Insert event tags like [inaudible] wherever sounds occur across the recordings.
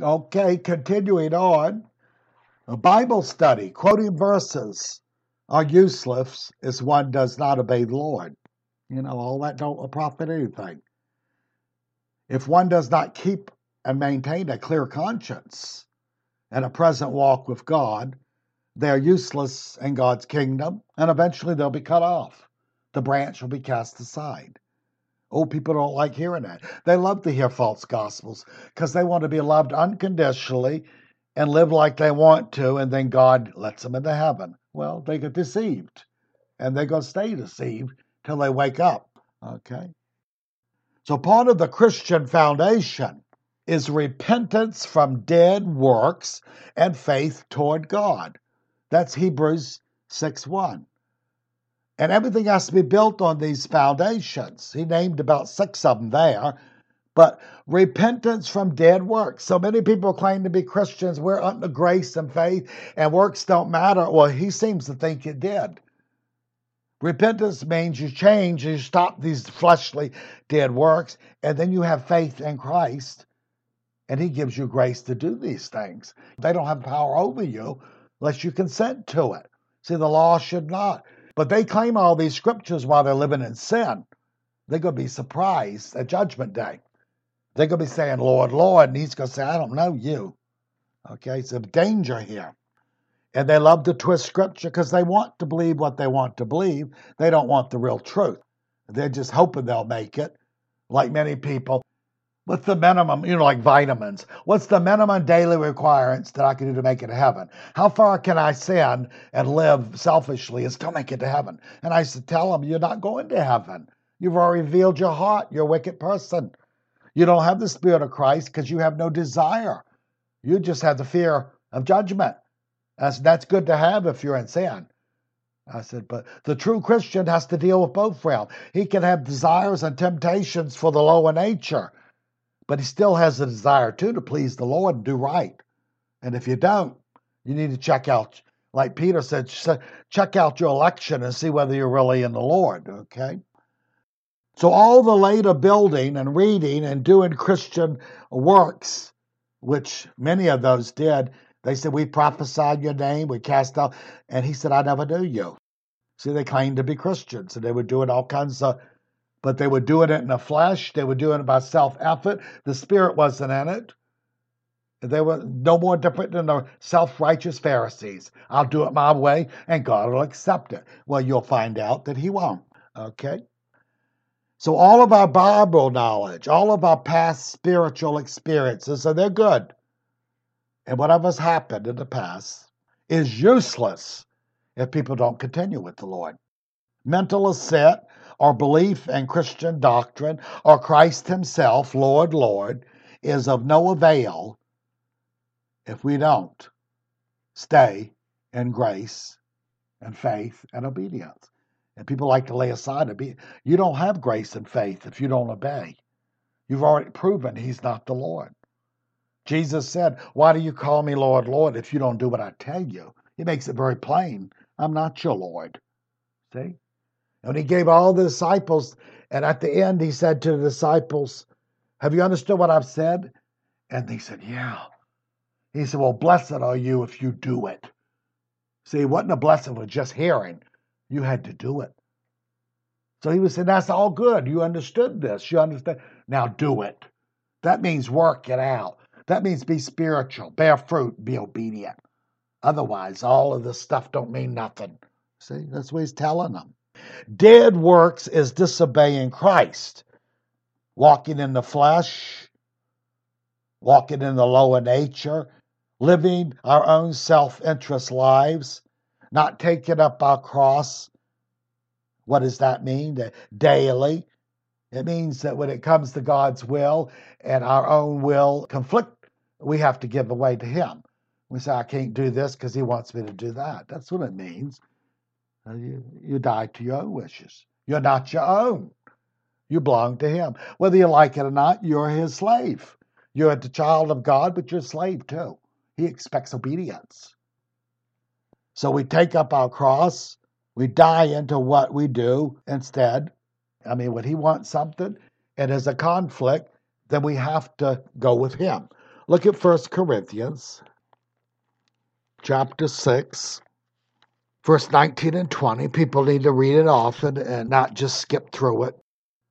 Okay, continuing on. A Bible study, quoting verses are useless as one does not obey the Lord. You know, all that don't profit anything. If one does not keep and maintain a clear conscience and a present walk with God, they are useless in God's kingdom, and eventually they'll be cut off. The branch will be cast aside. Old people don't like hearing that. They love to hear false gospels because they want to be loved unconditionally and live like they want to, and then God lets them into heaven. Well, they get deceived, and they're going to stay deceived till they wake up. Okay? So, part of the Christian foundation is repentance from dead works and faith toward God. That's Hebrews 6 1. And everything has to be built on these foundations. He named about six of them there. But repentance from dead works. So many people claim to be Christians. We're under grace and faith, and works don't matter. Well, he seems to think it did. Repentance means you change, you stop these fleshly dead works, and then you have faith in Christ, and He gives you grace to do these things. They don't have power over you unless you consent to it. See, the law should not. But they claim all these scriptures while they're living in sin. They're going to be surprised at Judgment Day. They're going to be saying, Lord, Lord. And he's going to say, I don't know you. Okay, so danger here. And they love to twist scripture because they want to believe what they want to believe. They don't want the real truth. They're just hoping they'll make it, like many people. What's the minimum, you know, like vitamins? What's the minimum daily requirements that I can do to make it to heaven? How far can I sin and live selfishly and still make it to heaven? And I used to tell them, You're not going to heaven. You've already revealed your heart. You're a wicked person. You don't have the Spirit of Christ because you have no desire. You just have the fear of judgment. That's, that's good to have if you're in sin. I said, but the true Christian has to deal with both realms. He can have desires and temptations for the lower nature but he still has a desire too to please the Lord and do right. And if you don't, you need to check out, like Peter said, check out your election and see whether you're really in the Lord, okay? So, all the later building and reading and doing Christian works, which many of those did, they said, We prophesied your name, we cast out. And he said, I never knew you. See, they claimed to be Christians and they were doing all kinds of but they were doing it in the flesh. They were doing it by self effort. The spirit wasn't in it. They were no more different than the self righteous Pharisees. I'll do it my way and God will accept it. Well, you'll find out that He won't. Okay? So, all of our Bible knowledge, all of our past spiritual experiences, so they're good. And whatever's happened in the past is useless if people don't continue with the Lord. Mental assent our belief in Christian doctrine or Christ Himself, Lord, Lord, is of no avail if we don't stay in grace and faith and obedience. And people like to lay aside obedience. You don't have grace and faith if you don't obey. You've already proven He's not the Lord. Jesus said, Why do you call me Lord, Lord, if you don't do what I tell you? He makes it very plain. I'm not your Lord. See? And he gave all the disciples, and at the end, he said to the disciples, Have you understood what I've said? And they said, Yeah. He said, Well, blessed are you if you do it. See, it wasn't a blessing for just hearing, you had to do it. So he was saying, That's all good. You understood this. You understand. Now do it. That means work it out. That means be spiritual, bear fruit, be obedient. Otherwise, all of this stuff don't mean nothing. See, that's what he's telling them. Dead works is disobeying Christ, walking in the flesh, walking in the lower nature, living our own self interest lives, not taking up our cross. What does that mean? Daily. It means that when it comes to God's will and our own will conflict, we have to give away to Him. We say, I can't do this because He wants me to do that. That's what it means. Uh, you, you die to your own wishes. You're not your own. You belong to Him. Whether you like it or not, you're His slave. You're the child of God, but you're a slave too. He expects obedience. So we take up our cross, we die into what we do instead. I mean, when He wants something and there's a conflict, then we have to go with Him. Look at 1 Corinthians chapter 6, verse 19 and 20. People need to read it often and not just skip through it.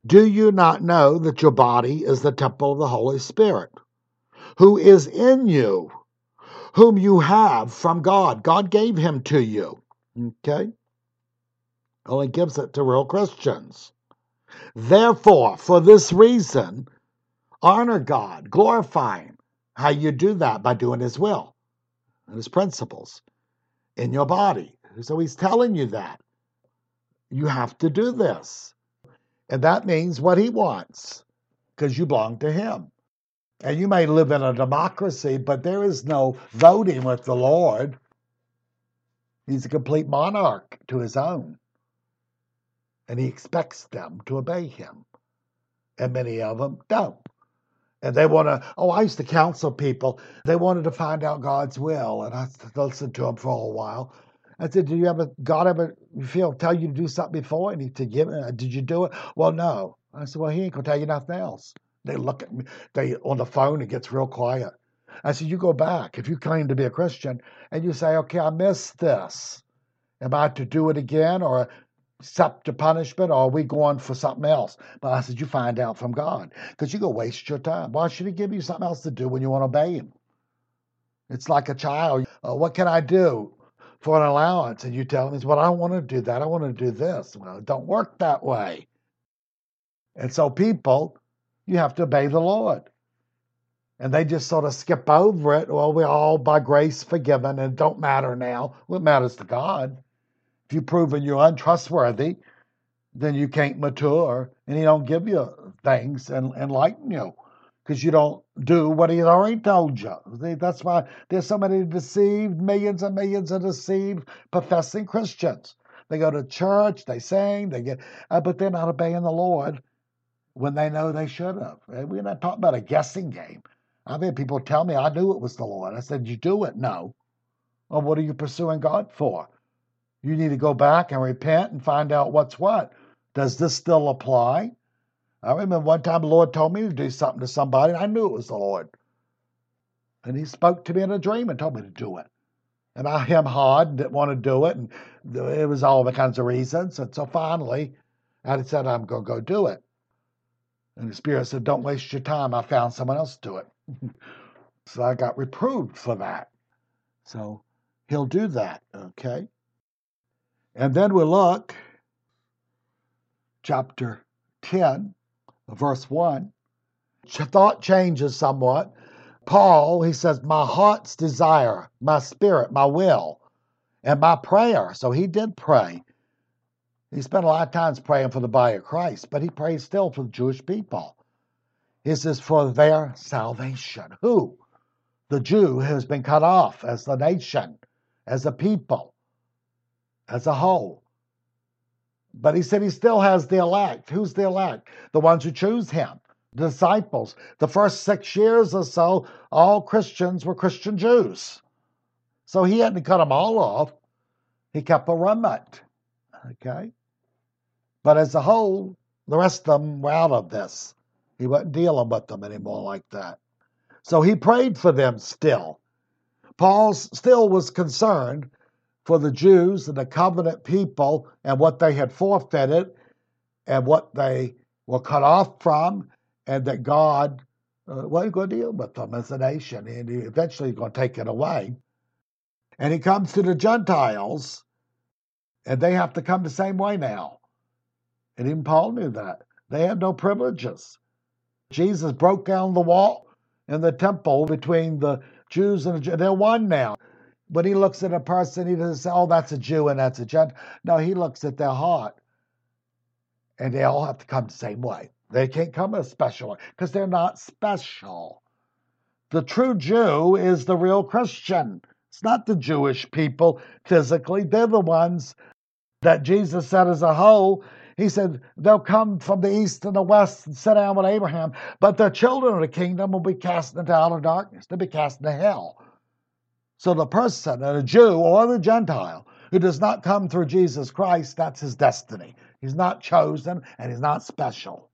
Do you not know that your body is the temple of the Holy Spirit, who is in you, whom you have from God? God gave him to you. Okay? Only gives it to real Christians. Therefore, for this reason, honor God, glorify Him. How you do that? By doing His will and His principles in your body. So He's telling you that. You have to do this. And that means what He wants because you belong to Him. And you may live in a democracy, but there is no voting with the Lord. He's a complete monarch to His own and he expects them to obey him. And many of them don't. And they want to, oh, I used to counsel people. They wanted to find out God's will. And I listened to them for a while. I said, Did you ever, God ever feel, tell you to do something before? And he said, yeah, Did you do it? Well, no. I said, Well, he ain't to tell you nothing else. They look at me, they on the phone, it gets real quiet. I said, You go back. If you claim to be a Christian and you say, Okay, I missed this. Am I to do it again? Or accept the punishment or are we going for something else? But I said, you find out from God because going to waste your time. Why should he give you something else to do when you want to obey him? It's like a child. Uh, what can I do for an allowance? And you tell him, well, I want to do that. I want to do this. Well, it don't work that way. And so people, you have to obey the Lord. And they just sort of skip over it. Well, we're all by grace forgiven and it don't matter now. What matters to God? If you've proven you're untrustworthy, then you can't mature and he don't give you things and enlighten you because you don't do what he's already told you. That's why there's so many deceived, millions and millions of deceived professing Christians. They go to church, they sing, they get, uh, but they're not obeying the Lord when they know they should have. We're not talking about a guessing game. I've had people tell me I knew it was the Lord. I said, You do it? No. Well, what are you pursuing God for? You need to go back and repent and find out what's what. Does this still apply? I remember one time the Lord told me to do something to somebody, and I knew it was the Lord. And He spoke to me in a dream and told me to do it. And I him hard and didn't want to do it, and it was all the kinds of reasons. And so finally, I said, I'm going to go do it. And the Spirit said, Don't waste your time. I found someone else to do it. [laughs] so I got reproved for that. So He'll do that, okay? And then we look, chapter 10, verse 1. Thought changes somewhat. Paul, he says, My heart's desire, my spirit, my will, and my prayer. So he did pray. He spent a lot of times praying for the body of Christ, but he prays still for the Jewish people. He says, For their salvation. Who? The Jew who has been cut off as the nation, as a people as a whole. But he said he still has the elect. Who's the elect? The ones who choose him, disciples. The first six years or so, all Christians were Christian Jews. So he hadn't cut them all off. He kept a remnant. Okay? But as a whole, the rest of them were out of this. He wasn't dealing with them anymore like that. So he prayed for them still. Paul still was concerned for the Jews and the covenant people and what they had forfeited and what they were cut off from, and that God uh, was going to deal with them as a nation, and he eventually going to take it away. And he comes to the Gentiles, and they have to come the same way now. And even Paul knew that. They had no privileges. Jesus broke down the wall in the temple between the Jews and the, they're one now. When he looks at a person, he doesn't say, oh, that's a Jew and that's a Gentile. No, he looks at their heart. And they all have to come the same way. They can't come a special way because they're not special. The true Jew is the real Christian. It's not the Jewish people physically. They're the ones that Jesus said as a whole. He said, They'll come from the east and the west and sit down with Abraham, but the children of the kingdom will be cast into outer darkness. They'll be cast into hell. So the person, a Jew or the Gentile, who does not come through Jesus Christ, that's his destiny. He's not chosen and he's not special.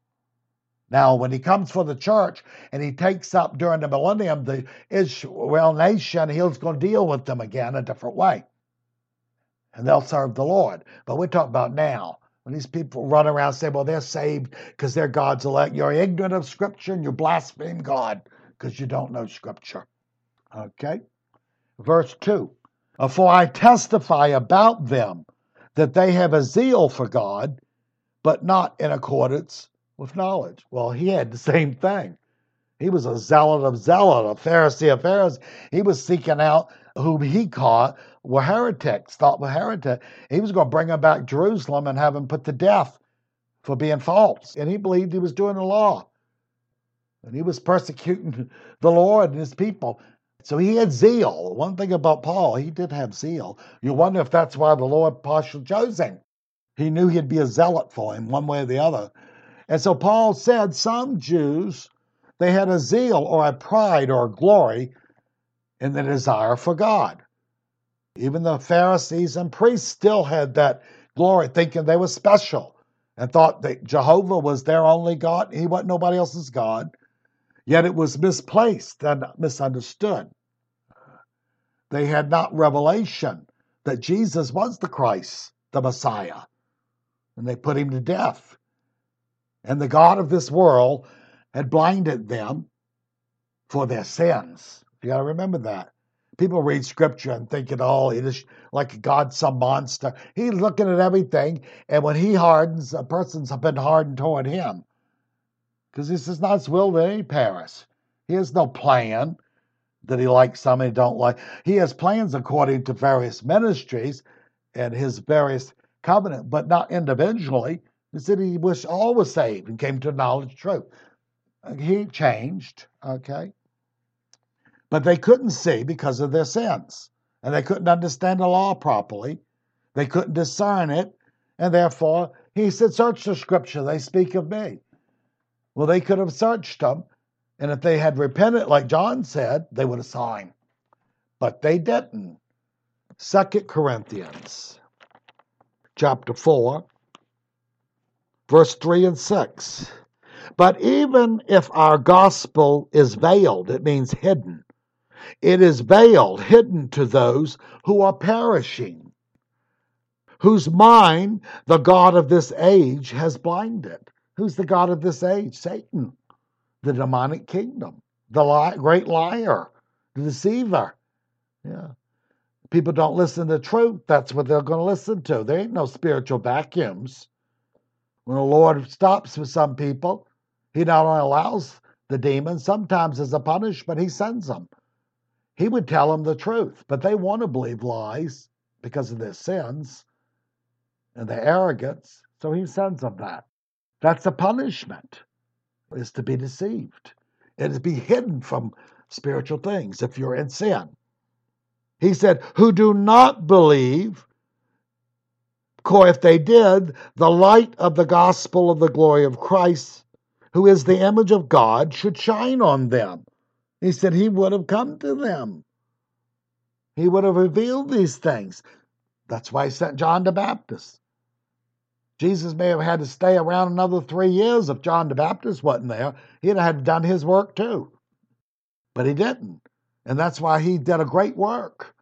Now, when he comes for the church and he takes up during the millennium the Israel nation, he's going to deal with them again a different way. And they'll serve the Lord. But we're talking about now. When these people run around and say, well, they're saved because they're God's elect, you're ignorant of Scripture and you blaspheme God because you don't know Scripture. Okay? Verse 2 uh, For I testify about them that they have a zeal for God, but not in accordance with knowledge. Well, he had the same thing. He was a zealot of zealot, a Pharisee of Pharisees. He was seeking out whom he caught were heretics, thought were heretic. He was going to bring them back to Jerusalem and have them put to death for being false. And he believed he was doing the law. And he was persecuting [laughs] the Lord and his people. So he had zeal. One thing about Paul, he did have zeal. You wonder if that's why the Lord partially chose him. He knew he'd be a zealot for him, one way or the other. And so Paul said some Jews, they had a zeal or a pride or a glory in the desire for God. Even the Pharisees and priests still had that glory, thinking they were special and thought that Jehovah was their only God. He wasn't nobody else's God. Yet it was misplaced and misunderstood. They had not revelation that Jesus was the Christ, the Messiah, and they put him to death. And the God of this world had blinded them for their sins. You got to remember that. People read scripture and thinking, oh, it is like God's some monster. He's looking at everything, and when he hardens, a person's been hardened toward him because this is not his will that any perish. He has no plan that he likes some and he don't like. He has plans according to various ministries and his various covenant, but not individually. He said he was all was saved and came to knowledge truth. He changed, okay? But they couldn't see because of their sins. And they couldn't understand the law properly. They couldn't discern it. And therefore, he said, Search the scripture, they speak of me. Well, they could have searched them, and if they had repented, like John said, they would have saw him. But they didn't. Second Corinthians chapter 4, verse 3 and 6. But even if our gospel is veiled, it means hidden, it is veiled, hidden to those who are perishing, whose mind the God of this age has blinded. Who's the God of this age? Satan, the demonic kingdom, the li- great liar, the deceiver. Yeah. People don't listen to truth. That's what they're going to listen to. There ain't no spiritual vacuums. When the Lord stops with some people, He not only allows the demons, sometimes as a punishment, He sends them. He would tell them the truth, but they want to believe lies because of their sins and their arrogance. So He sends them that. That's a punishment, is to be deceived. It is to be hidden from spiritual things if you're in sin. He said, who do not believe, for if they did, the light of the gospel of the glory of Christ, who is the image of God, should shine on them. He said he would have come to them. He would have revealed these things. That's why he sent John the Baptist. Jesus may have had to stay around another three years if John the Baptist wasn't there. He'd have done his work too. But he didn't. And that's why he did a great work.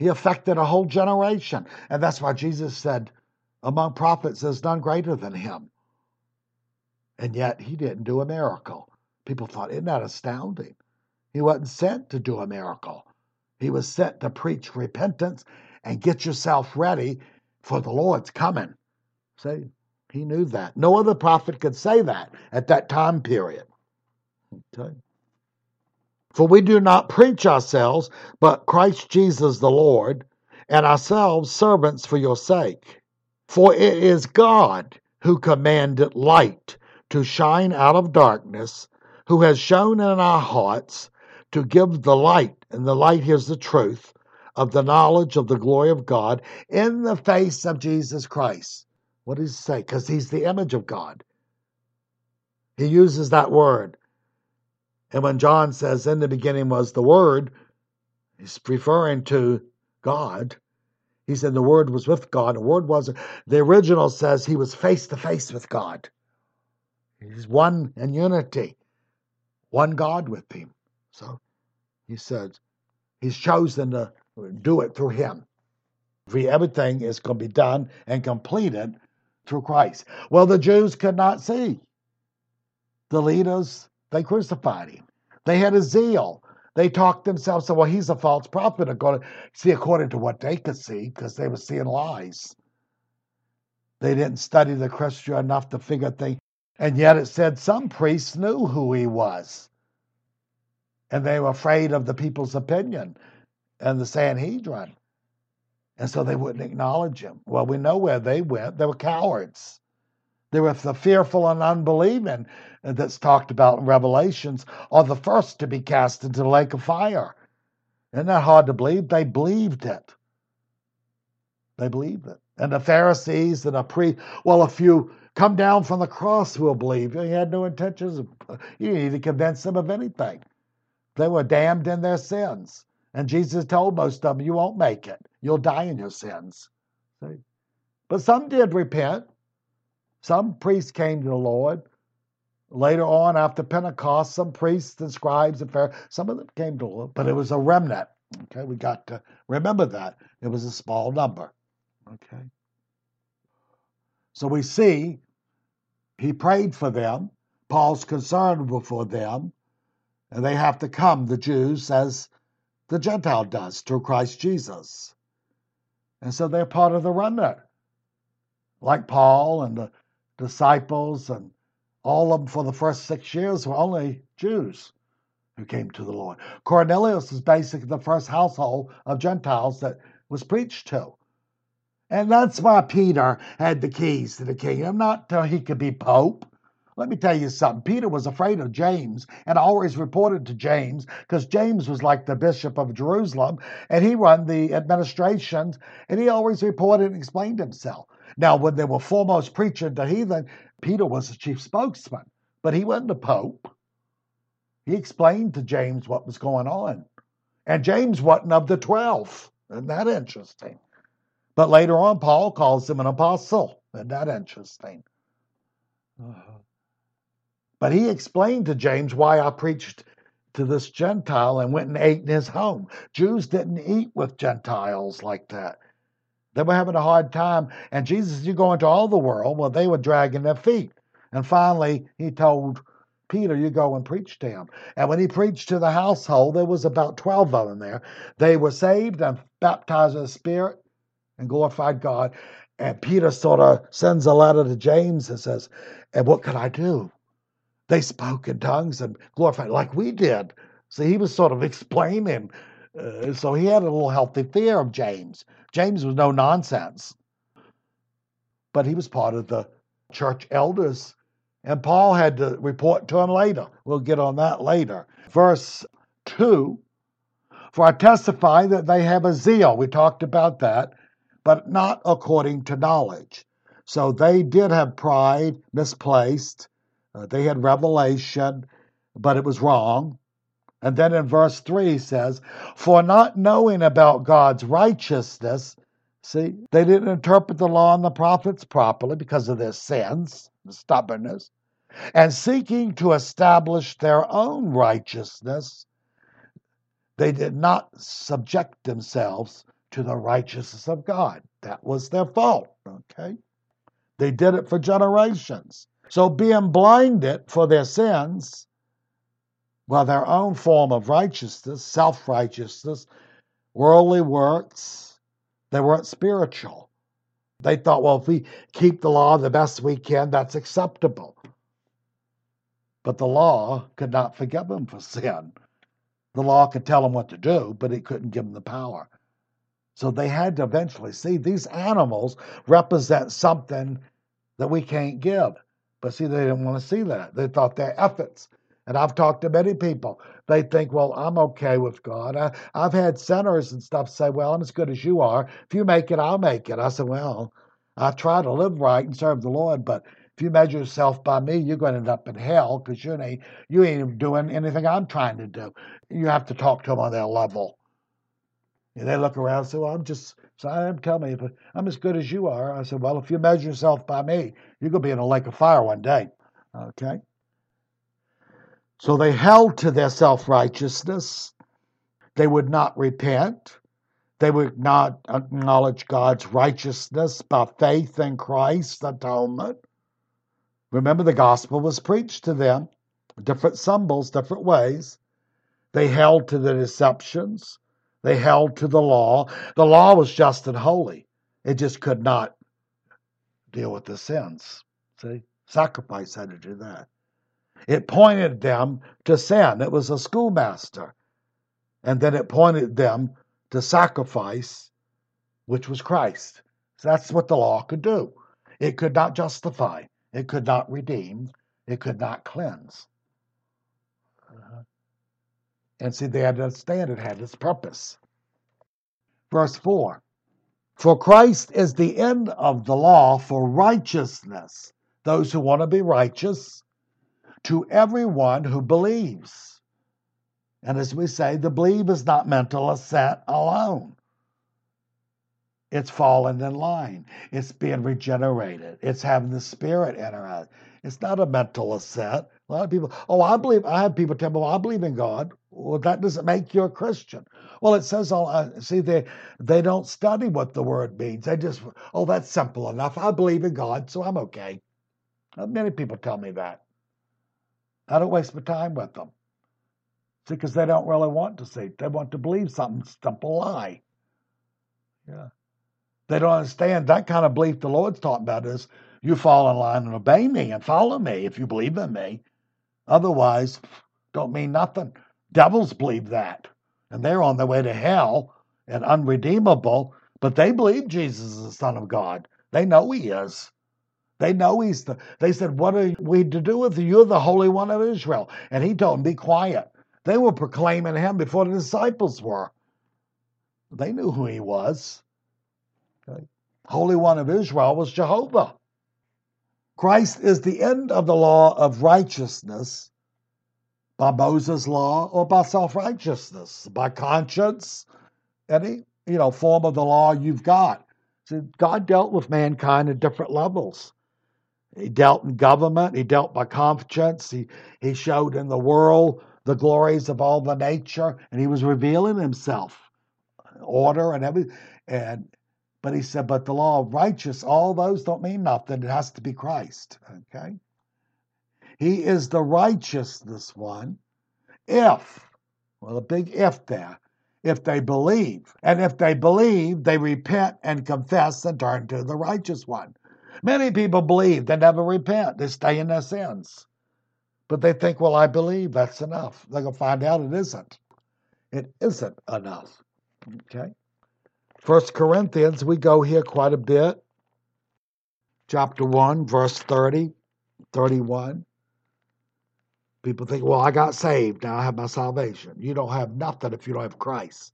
He affected a whole generation. And that's why Jesus said, among prophets, there's none greater than him. And yet he didn't do a miracle. People thought, isn't that astounding? He wasn't sent to do a miracle. He was sent to preach repentance and get yourself ready for the Lord's coming. See, he knew that. No other prophet could say that at that time period. Okay. For we do not preach ourselves, but Christ Jesus the Lord, and ourselves servants for your sake. For it is God who commanded light to shine out of darkness, who has shown in our hearts to give the light, and the light is the truth, of the knowledge of the glory of God in the face of Jesus Christ. What does he say? Because he's the image of God. He uses that word. And when John says, in the beginning was the Word, he's referring to God. He said the Word was with God. The Word was, the original says he was face to face with God. He's one in unity, one God with him. So he says he's chosen to do it through him. Everything is going to be done and completed through Christ. Well, the Jews could not see. The leaders, they crucified him. They had a zeal. They talked themselves, so well, he's a false prophet, according see according to what they could see, because they were seeing lies. They didn't study the Christian enough to figure things. And yet it said some priests knew who he was. And they were afraid of the people's opinion and the Sanhedrin. And so they wouldn't acknowledge him. Well, we know where they went. They were cowards. They were the fearful and unbelieving that's talked about in Revelations are the first to be cast into the lake of fire. Isn't that hard to believe? They believed it. They believed it. And the Pharisees and the priest, well, if you come down from the cross, we'll believe. He had no intentions. Of, you need to convince them of anything. They were damned in their sins. And Jesus told most of them, You won't make it. You'll die in your sins. See? But some did repent. Some priests came to the Lord. Later on, after Pentecost, some priests and scribes and Pharisees, some of them came to the Lord, but it was a remnant. Okay, we got to remember that. It was a small number. Okay. So we see he prayed for them. Paul's concerned for them, and they have to come, the Jews, as the Gentile does through Christ Jesus. And so they're part of the remnant, like Paul and the disciples and all of them for the first six years were only Jews who came to the Lord. Cornelius is basically the first household of Gentiles that was preached to. And that's why Peter had the keys to the kingdom, not till he could be pope. Let me tell you something. Peter was afraid of James and always reported to James because James was like the bishop of Jerusalem and he run the administrations and he always reported and explained himself. Now, when they were foremost preaching to heathen, Peter was the chief spokesman, but he wasn't the pope. He explained to James what was going on. And James wasn't of the twelve. Isn't that interesting? But later on, Paul calls him an apostle. Isn't that interesting? Uh-huh. But he explained to James why I preached to this Gentile and went and ate in his home. Jews didn't eat with Gentiles like that. They were having a hard time. And Jesus, you go into all the world. Well, they were dragging their feet. And finally, he told Peter, you go and preach to him. And when he preached to the household, there was about 12 of them there. They were saved and baptized in the Spirit and glorified God. And Peter sort of sends a letter to James and says, And what could I do? They spoke in tongues and glorified like we did. So he was sort of explaining. Uh, so he had a little healthy fear of James. James was no nonsense, but he was part of the church elders. And Paul had to report to him later. We'll get on that later. Verse 2 For I testify that they have a zeal. We talked about that but not according to knowledge. So they did have pride misplaced. Uh, they had revelation, but it was wrong. And then in verse 3 he says, For not knowing about God's righteousness, see, they didn't interpret the law and the prophets properly because of their sins, the stubbornness, and seeking to establish their own righteousness, they did not subject themselves to the righteousness of God. That was their fault, okay? They did it for generations. So being blinded for their sins, well, their own form of righteousness, self righteousness, worldly works, they weren't spiritual. They thought, well, if we keep the law the best we can, that's acceptable. But the law could not forgive them for sin. The law could tell them what to do, but it couldn't give them the power. So they had to eventually see these animals represent something that we can't give. But see, they didn't want to see that. They thought their efforts. And I've talked to many people. They think, well, I'm okay with God. I, I've had sinners and stuff say, well, I'm as good as you are. If you make it, I'll make it. I said, well, I try to live right and serve the Lord, but if you measure yourself by me, you're going to end up in hell because you ain't you ain't doing anything I'm trying to do. You have to talk to them on their level. And they look around and say, Well, I'm just, so I'm telling me, if I'm as good as you are. I said, Well, if you measure yourself by me, you're going to be in a lake of fire one day. Okay? So they held to their self righteousness. They would not repent. They would not acknowledge God's righteousness by faith in Christ's atonement. Remember, the gospel was preached to them, different symbols, different ways. They held to the deceptions. They held to the law. The law was just and holy. It just could not deal with the sins. See? Sacrifice had to do that. It pointed them to sin. It was a schoolmaster. And then it pointed them to sacrifice, which was Christ. So that's what the law could do. It could not justify, it could not redeem, it could not cleanse. Uh-huh. And see, they had to understand it had its purpose. Verse 4 For Christ is the end of the law for righteousness, those who want to be righteous, to everyone who believes. And as we say, the believe is not mental assent alone. It's falling in line. It's being regenerated. It's having the Spirit enter us. It's not a mental assent. A lot of people, oh, I believe, I have people tell me, well, I believe in God. Well, that doesn't make you a Christian. Well, it says, all, uh, see, they, they don't study what the word means. They just, oh, that's simple enough. I believe in God, so I'm okay. Many people tell me that. I don't waste my time with them. See, because they don't really want to see. They want to believe something simple lie. Yeah. They don't understand that kind of belief the Lord's talking about is you fall in line and obey me and follow me if you believe in me. Otherwise, don't mean nothing. Devils believe that. And they're on their way to hell and unredeemable, but they believe Jesus is the Son of God. They know he is. They know he's the. They said, What are we to do with you? You're the Holy One of Israel. And he told them, Be quiet. They were proclaiming him before the disciples were. They knew who he was. Holy One of Israel was Jehovah. Christ is the end of the law of righteousness by Moses' law or by self righteousness, by conscience, any you know form of the law you've got. So God dealt with mankind at different levels. He dealt in government, he dealt by conscience, he, he showed in the world the glories of all the nature, and he was revealing himself, order and everything. And but he said, but the law of righteous, all those don't mean nothing. It has to be Christ. Okay. He is the righteousness one. If, well, a big if there, if they believe. And if they believe, they repent and confess and turn to the righteous one. Many people believe, they never repent, they stay in their sins. But they think, well, I believe that's enough. They're going to find out it isn't. It isn't enough. Okay? First Corinthians, we go here quite a bit. Chapter 1, verse 30, 31. People think, well, I got saved. Now I have my salvation. You don't have nothing if you don't have Christ.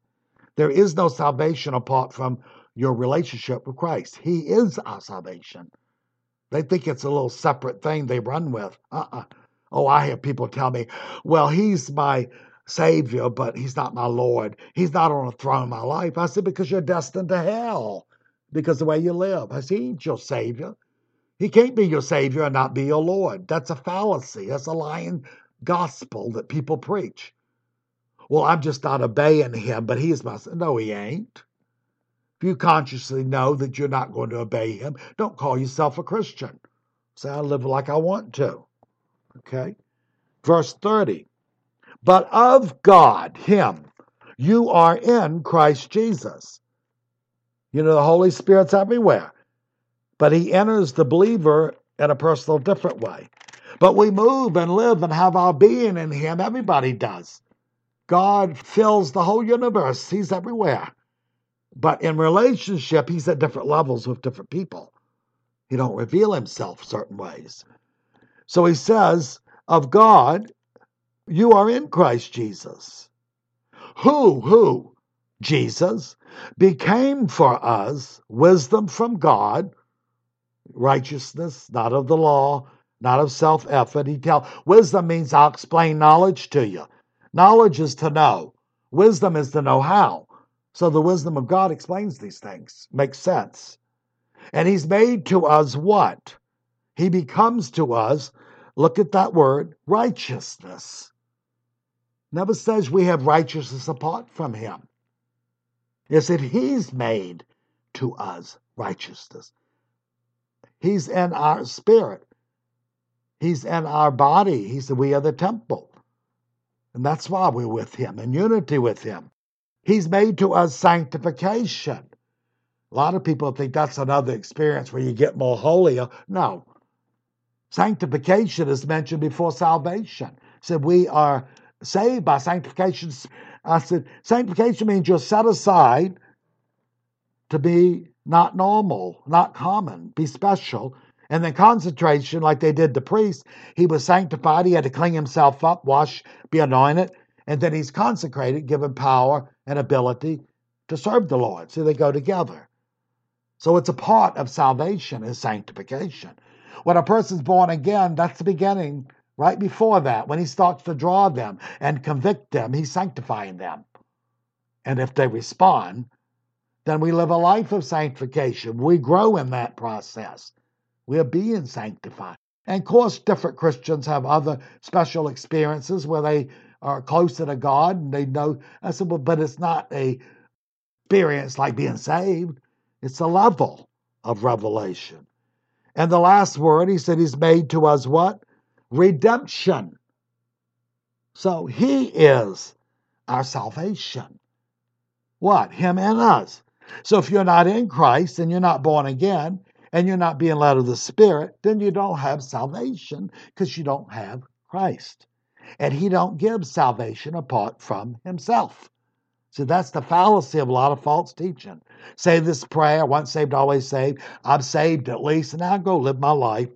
There is no salvation apart from your relationship with Christ. He is our salvation. They think it's a little separate thing they run with. Uh uh-uh. uh Oh, I hear people tell me, well, he's my Savior, but he's not my Lord. He's not on the throne of my life. I said, because you're destined to hell because the way you live. I said, he ain't your Savior. He can't be your Savior and not be your Lord. That's a fallacy. That's a lying gospel that people preach. Well, I'm just not obeying him, but he's my. No, he ain't. If you consciously know that you're not going to obey him, don't call yourself a Christian. Say, I live like I want to. Okay? Verse 30. But of God, him, you are in Christ Jesus. You know, the Holy Spirit's everywhere, but he enters the believer in a personal, different way. But we move and live and have our being in him. Everybody does. God fills the whole universe, he's everywhere. But in relationship, he's at different levels with different people. He don't reveal himself certain ways. So he says, of God, you are in Christ Jesus. Who, who, Jesus, became for us wisdom from God, righteousness, not of the law, not of self effort. He tell wisdom means I'll explain knowledge to you. Knowledge is to know. Wisdom is to know how. So the wisdom of God explains these things, makes sense. And he's made to us what? He becomes to us Look at that word, righteousness. Never says we have righteousness apart from him. It said he's made to us righteousness. He's in our spirit. He's in our body. He's we are the temple. And that's why we're with him, in unity with him. He's made to us sanctification. A lot of people think that's another experience where you get more holier. No. Sanctification is mentioned before salvation. said we are saved by sanctification. I said sanctification means you're set aside to be not normal, not common, be special. And then consecration, like they did the priest, he was sanctified. He had to clean himself up, wash, be anointed. And then he's consecrated, given power and ability to serve the Lord. So they go together. So it's a part of salvation is sanctification. When a person's born again, that's the beginning. Right before that, when he starts to draw them and convict them, he's sanctifying them. And if they respond, then we live a life of sanctification. We grow in that process. We are being sanctified. And of course, different Christians have other special experiences where they are closer to God and they know. I said, well, but it's not a experience like being saved. It's a level of revelation. And the last word, he said, he's made to us what? Redemption. So he is our salvation. What? Him and us. So if you're not in Christ and you're not born again and you're not being led of the Spirit, then you don't have salvation because you don't have Christ. And he don't give salvation apart from himself. See, that's the fallacy of a lot of false teaching. Say this prayer, once saved, always saved. I'm saved at least, and now go live my life.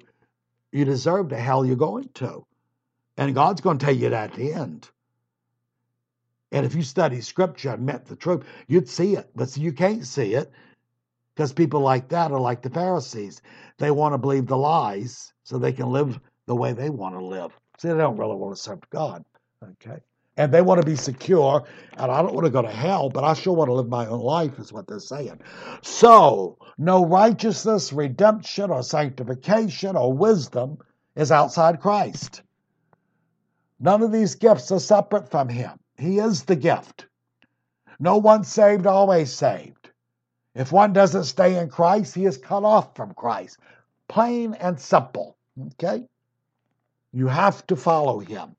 You deserve the hell you're going to. And God's going to tell you that at the end. And if you study scripture and met the truth, you'd see it. But you can't see it because people like that are like the Pharisees. They want to believe the lies so they can live the way they want to live. See, they don't really want to serve God. Okay and they want to be secure. And I don't want to go to hell, but I sure want to live my own life, is what they're saying. So, no righteousness, redemption, or sanctification or wisdom is outside Christ. None of these gifts are separate from Him. He is the gift. No one saved, always saved. If one doesn't stay in Christ, he is cut off from Christ. Plain and simple. Okay? You have to follow Him.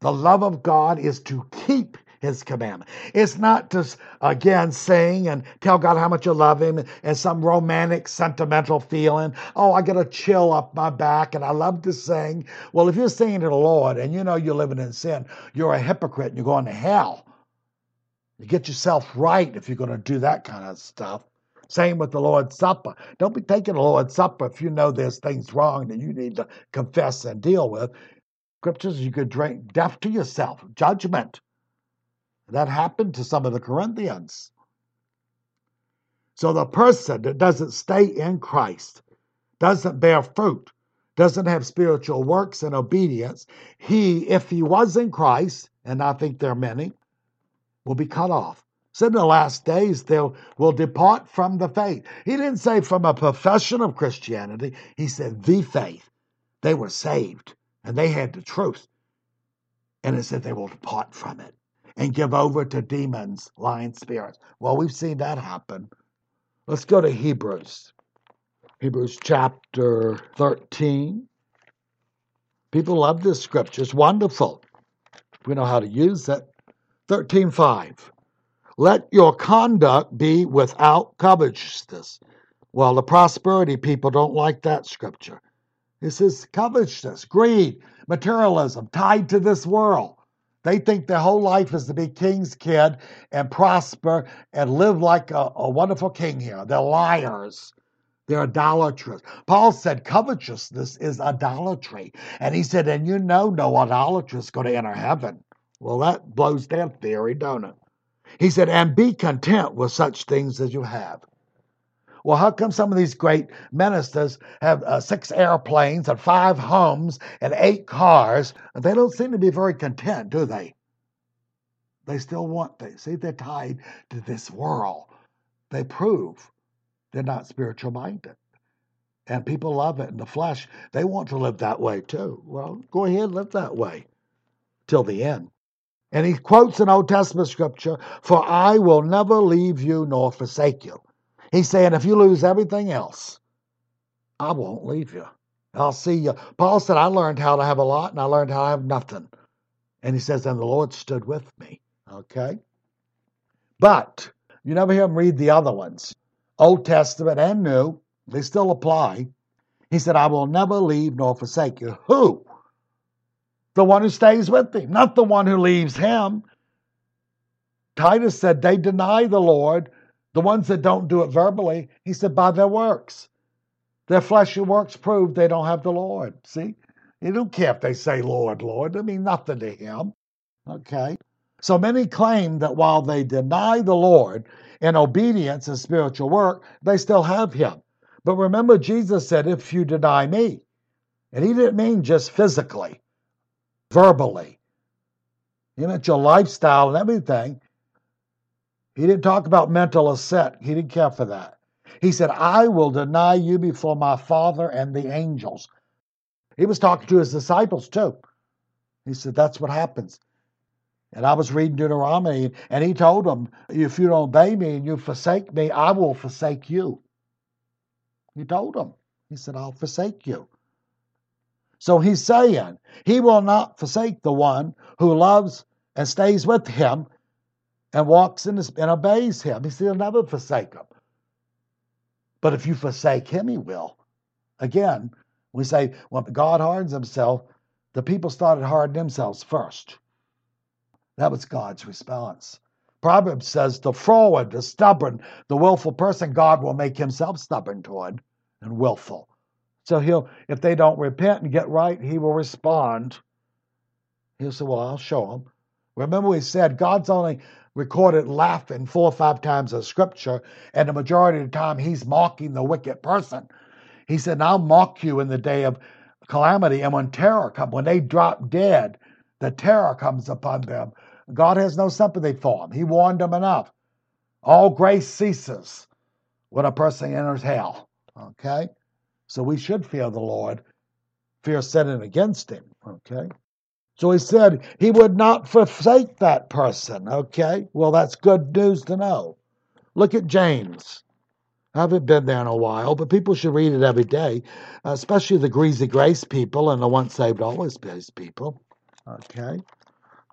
The love of God is to keep his commandment. It's not to, again, sing and tell God how much you love him and some romantic, sentimental feeling. Oh, I get a chill up my back and I love to sing. Well, if you're singing to the Lord and you know you're living in sin, you're a hypocrite and you're going to hell. You get yourself right if you're going to do that kind of stuff. Same with the Lord's Supper. Don't be taking the Lord's Supper if you know there's things wrong that you need to confess and deal with scriptures, you could drink death to yourself, judgment. That happened to some of the Corinthians. So the person that doesn't stay in Christ, doesn't bear fruit, doesn't have spiritual works and obedience, he, if he was in Christ, and I think there are many, will be cut off. So in the last days, they will depart from the faith. He didn't say from a profession of Christianity, he said the faith. They were saved and they had the truth. And it said they will depart from it and give over to demons, lying spirits. Well, we've seen that happen. Let's go to Hebrews. Hebrews chapter 13. People love this scripture. It's wonderful. We know how to use it. 13.5. Let your conduct be without covetousness. Well, the prosperity people don't like that scripture. It says covetousness, greed, materialism tied to this world. They think their whole life is to be king's kid and prosper and live like a, a wonderful king here. They're liars. They're idolatrous. Paul said covetousness is idolatry. And he said, and you know no idolatrous going to enter heaven. Well, that blows their theory, don't it? He said, and be content with such things as you have. Well, how come some of these great ministers have uh, six airplanes and five homes and eight cars? They don't seem to be very content, do they? They still want things. see they're tied to this world. They prove they're not spiritual minded. And people love it in the flesh. They want to live that way too. Well, go ahead, and live that way till the end. And he quotes an Old Testament scripture, For I will never leave you nor forsake you. He's saying, if you lose everything else, I won't leave you. I'll see you. Paul said, I learned how to have a lot and I learned how to have nothing. And he says, and the Lord stood with me. Okay? But you never hear him read the other ones, Old Testament and New. They still apply. He said, I will never leave nor forsake you. Who? The one who stays with him, not the one who leaves him. Titus said they deny the Lord, the ones that don't do it verbally. He said, by their works. Their fleshly works prove they don't have the Lord. See? He don't care if they say Lord, Lord. It mean nothing to him. Okay? So many claim that while they deny the Lord in obedience and spiritual work, they still have him. But remember, Jesus said, if you deny me, and he didn't mean just physically, verbally. He meant your lifestyle and everything. He didn't talk about mental assent. He didn't care for that. He said, I will deny you before my Father and the angels. He was talking to his disciples too. He said, That's what happens. And I was reading Deuteronomy, and he told them, If you don't obey me and you forsake me, I will forsake you. He told them, He said, I'll forsake you. So he's saying, He will not forsake the one who loves and stays with him and walks in and obeys him. He said, He'll never forsake him. But if you forsake him, he will. Again, we say, when God hardens himself, the people started hardening themselves first. That was God's response. Proverbs says, the froward, the stubborn, the willful person, God will make himself stubborn toward and willful. So he'll, if they don't repent and get right, he will respond. He'll say, Well, I'll show them. Remember, we said God's only recorded laughing four or five times in scripture, and the majority of the time he's mocking the wicked person. He said, I'll mock you in the day of calamity, and when terror comes, when they drop dead, the terror comes upon them. God has no sympathy for them. He warned them enough. All grace ceases when a person enters hell. Okay? So we should fear the Lord, fear sinning against him. Okay? So he said he would not forsake that person. Okay? Well, that's good news to know. Look at James. I haven't been there in a while, but people should read it every day, especially the greasy grace people and the once saved, always saved people. Okay?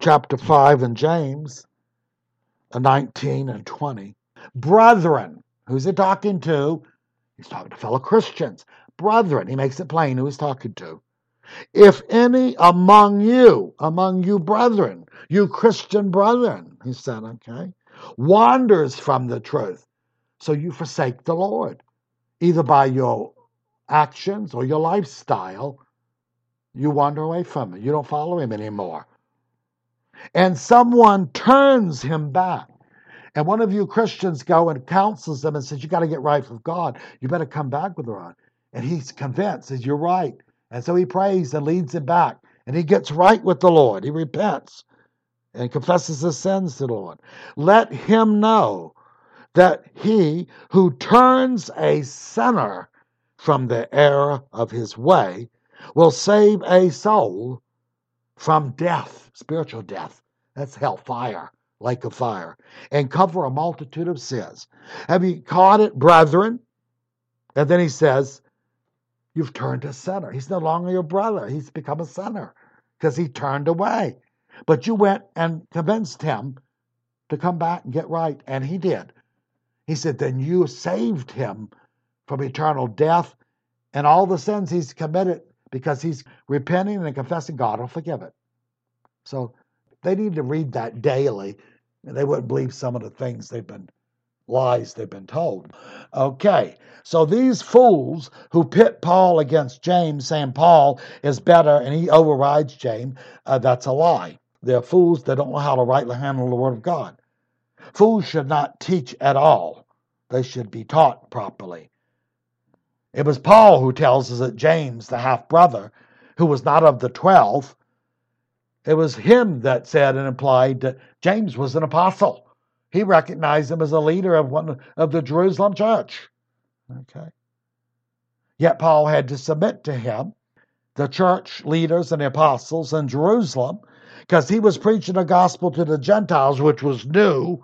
Chapter 5 in James, uh, 19 and 20. Brethren, who's he talking to? He's talking to fellow Christians. Brethren, he makes it plain who he's talking to. If any among you, among you brethren, you Christian brethren, he said, okay, wanders from the truth, so you forsake the Lord, either by your actions or your lifestyle, you wander away from him. You don't follow him anymore. And someone turns him back. And one of you Christians go and counsels them and says, You got to get right with God. You better come back with God. And he's convinced, says, You're right. And so he prays and leads him back. And he gets right with the Lord. He repents and confesses his sins to the Lord. Let him know that he who turns a sinner from the error of his way will save a soul from death, spiritual death. That's hellfire, lake of fire, and cover a multitude of sins. Have you caught it, brethren? And then he says, You've turned a sinner. He's no longer your brother. He's become a sinner because he turned away. But you went and convinced him to come back and get right, and he did. He said, Then you saved him from eternal death and all the sins he's committed because he's repenting and confessing God will forgive it. So they need to read that daily, and they wouldn't believe some of the things they've been lies they've been told. Okay, so these fools who pit Paul against James, saying Paul is better and he overrides James, uh, that's a lie. They're fools that don't know how to rightly handle the Word of God. Fools should not teach at all, they should be taught properly. It was Paul who tells us that James, the half brother, who was not of the twelve, it was him that said and implied that James was an apostle. He recognized him as a leader of one of the Jerusalem church. Okay. Yet Paul had to submit to him, the church leaders and the apostles in Jerusalem, because he was preaching a gospel to the Gentiles, which was new,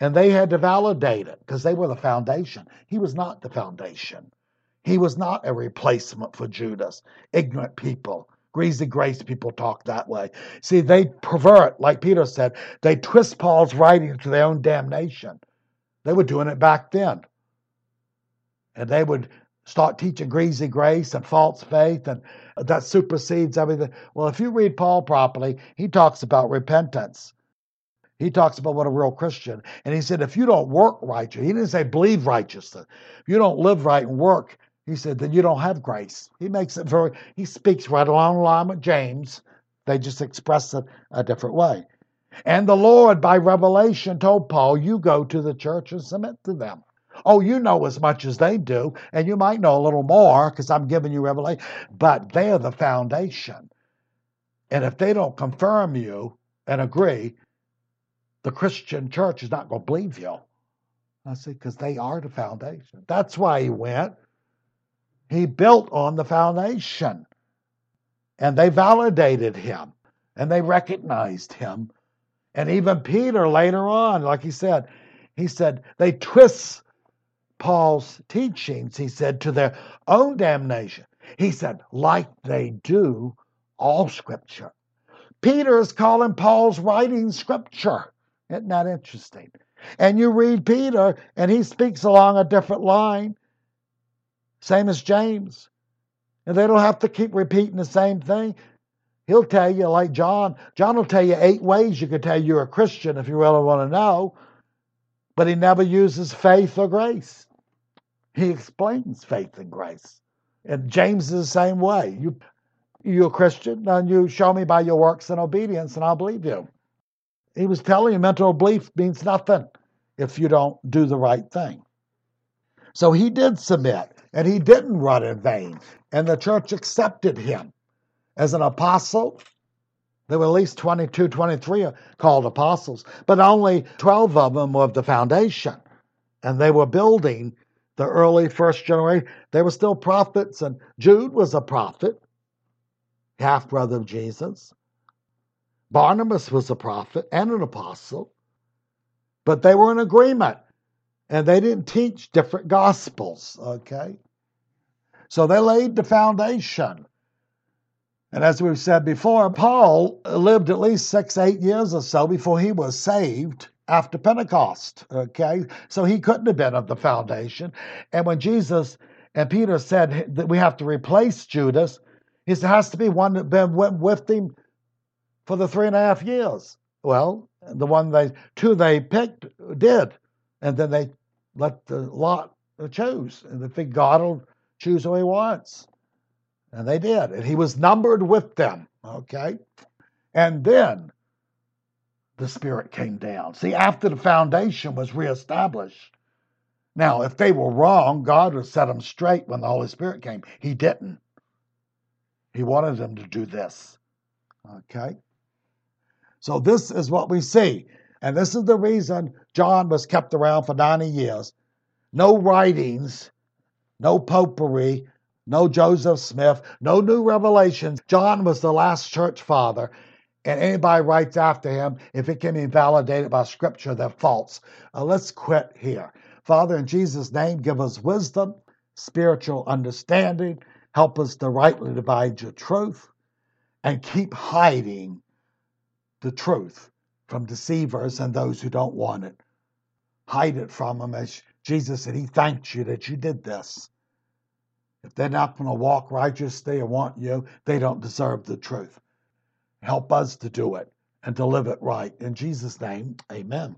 and they had to validate it because they were the foundation. He was not the foundation. He was not a replacement for Judas. Ignorant people, greasy grace people talk that way. See, they pervert, like Peter said, they twist Paul's writings to their own damnation. They were doing it back then. And they would start teaching greasy grace and false faith, and that supersedes everything. Well, if you read Paul properly, he talks about repentance he talks about what a real Christian. And he said, if you don't work righteous, he didn't say believe righteousness. If you don't live right and work, he said, then you don't have grace. He makes it very, he speaks right along the line with James. They just express it a different way. And the Lord, by revelation, told Paul, you go to the church and submit to them. Oh, you know as much as they do, and you might know a little more because I'm giving you revelation, but they are the foundation. And if they don't confirm you and agree, the Christian church is not going to believe you. I said, because they are the foundation. That's why he went. He built on the foundation. And they validated him and they recognized him. And even Peter later on, like he said, he said, they twist Paul's teachings, he said, to their own damnation. He said, like they do all scripture. Peter is calling Paul's writing scripture. Isn't that interesting? And you read Peter, and he speaks along a different line, same as James. And they don't have to keep repeating the same thing. He'll tell you, like John, John will tell you eight ways you could tell you're a Christian if you really want to know, but he never uses faith or grace. He explains faith and grace. And James is the same way. You, you're a Christian, and you show me by your works and obedience, and I'll believe you. He was telling you mental belief means nothing if you don't do the right thing. So he did submit and he didn't run in vain. And the church accepted him as an apostle. There were at least 22, 23 called apostles, but only 12 of them were of the foundation. And they were building the early first generation. They were still prophets, and Jude was a prophet, half brother of Jesus. Barnabas was a prophet and an apostle, but they were in agreement and they didn't teach different gospels, okay? So they laid the foundation. And as we've said before, Paul lived at least six, eight years or so before he was saved after Pentecost, okay? So he couldn't have been of the foundation. And when Jesus and Peter said that we have to replace Judas, he said, has to be one that been with him for the three and a half years. Well, the one they two they picked did, and then they let the lot uh, choose, and they think God will choose who He wants, and they did, and He was numbered with them. Okay, and then the Spirit came down. See, after the foundation was reestablished. Now, if they were wrong, God would set them straight when the Holy Spirit came. He didn't. He wanted them to do this. Okay? So this is what we see. And this is the reason John was kept around for 90 years. No writings, no popery, no Joseph Smith, no new revelations. John was the last church father. And anybody writes after him, if it can be validated by scripture, they're false. Uh, let's quit here. Father, in Jesus' name, give us wisdom, spiritual understanding. Help us to rightly divide your truth and keep hiding the truth from deceivers and those who don't want it. Hide it from them as Jesus said, He thanked you that you did this. If they're not going to walk righteously and want you, they don't deserve the truth. Help us to do it and to live it right. In Jesus' name, amen.